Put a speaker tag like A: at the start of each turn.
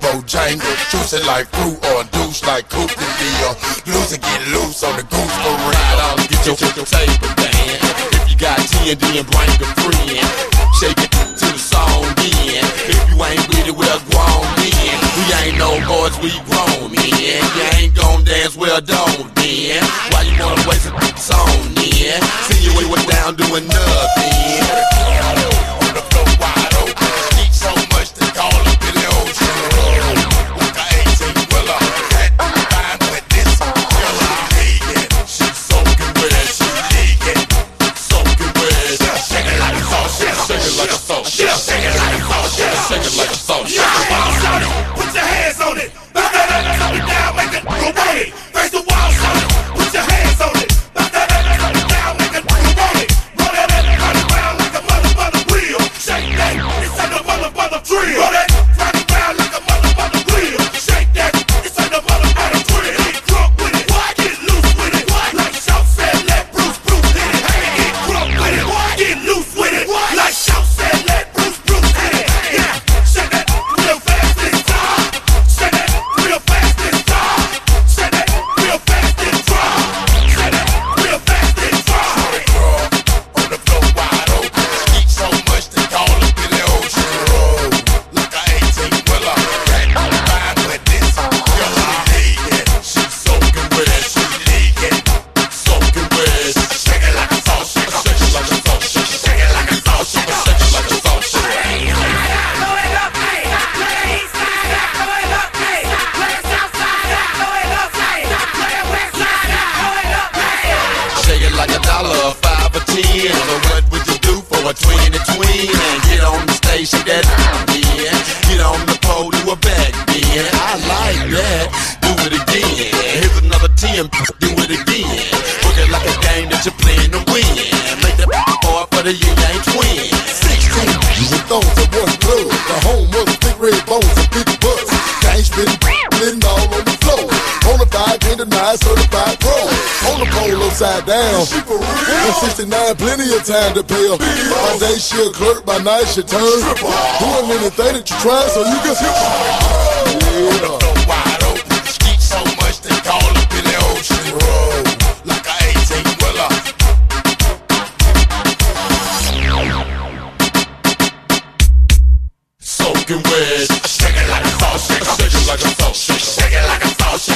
A: Bojangle. Juice it like fruit or douche like Coop the deal. Loose and get loose on the goose. Ride on, get your, your table Dan. If you got TND and bring a friend. Shake it to the song then. If you ain't with it, we're grown then. We ain't no boys, we grown men. You ain't gon' dance, well don't then. Why you wanna waste a song then? See you were down doing nothing.
B: Drill.
A: Game that you're playing to win. Make that hard for the Ying Yang Twin. Sixteen.
C: with those that was blood. The home of the big red bones and big butts. Gang spitting, spitting all on the floor. Bonafide, denied, certified pro. On the pole upside down. In 69, plenty of time to pay her. By day she a clerk, by night she turn. Doing anything that you try so you can skip. Yeah.
A: Soaking wet. Shake it like a salt shaker. Shake it like a salt shaker. Shake it like a salt shaker.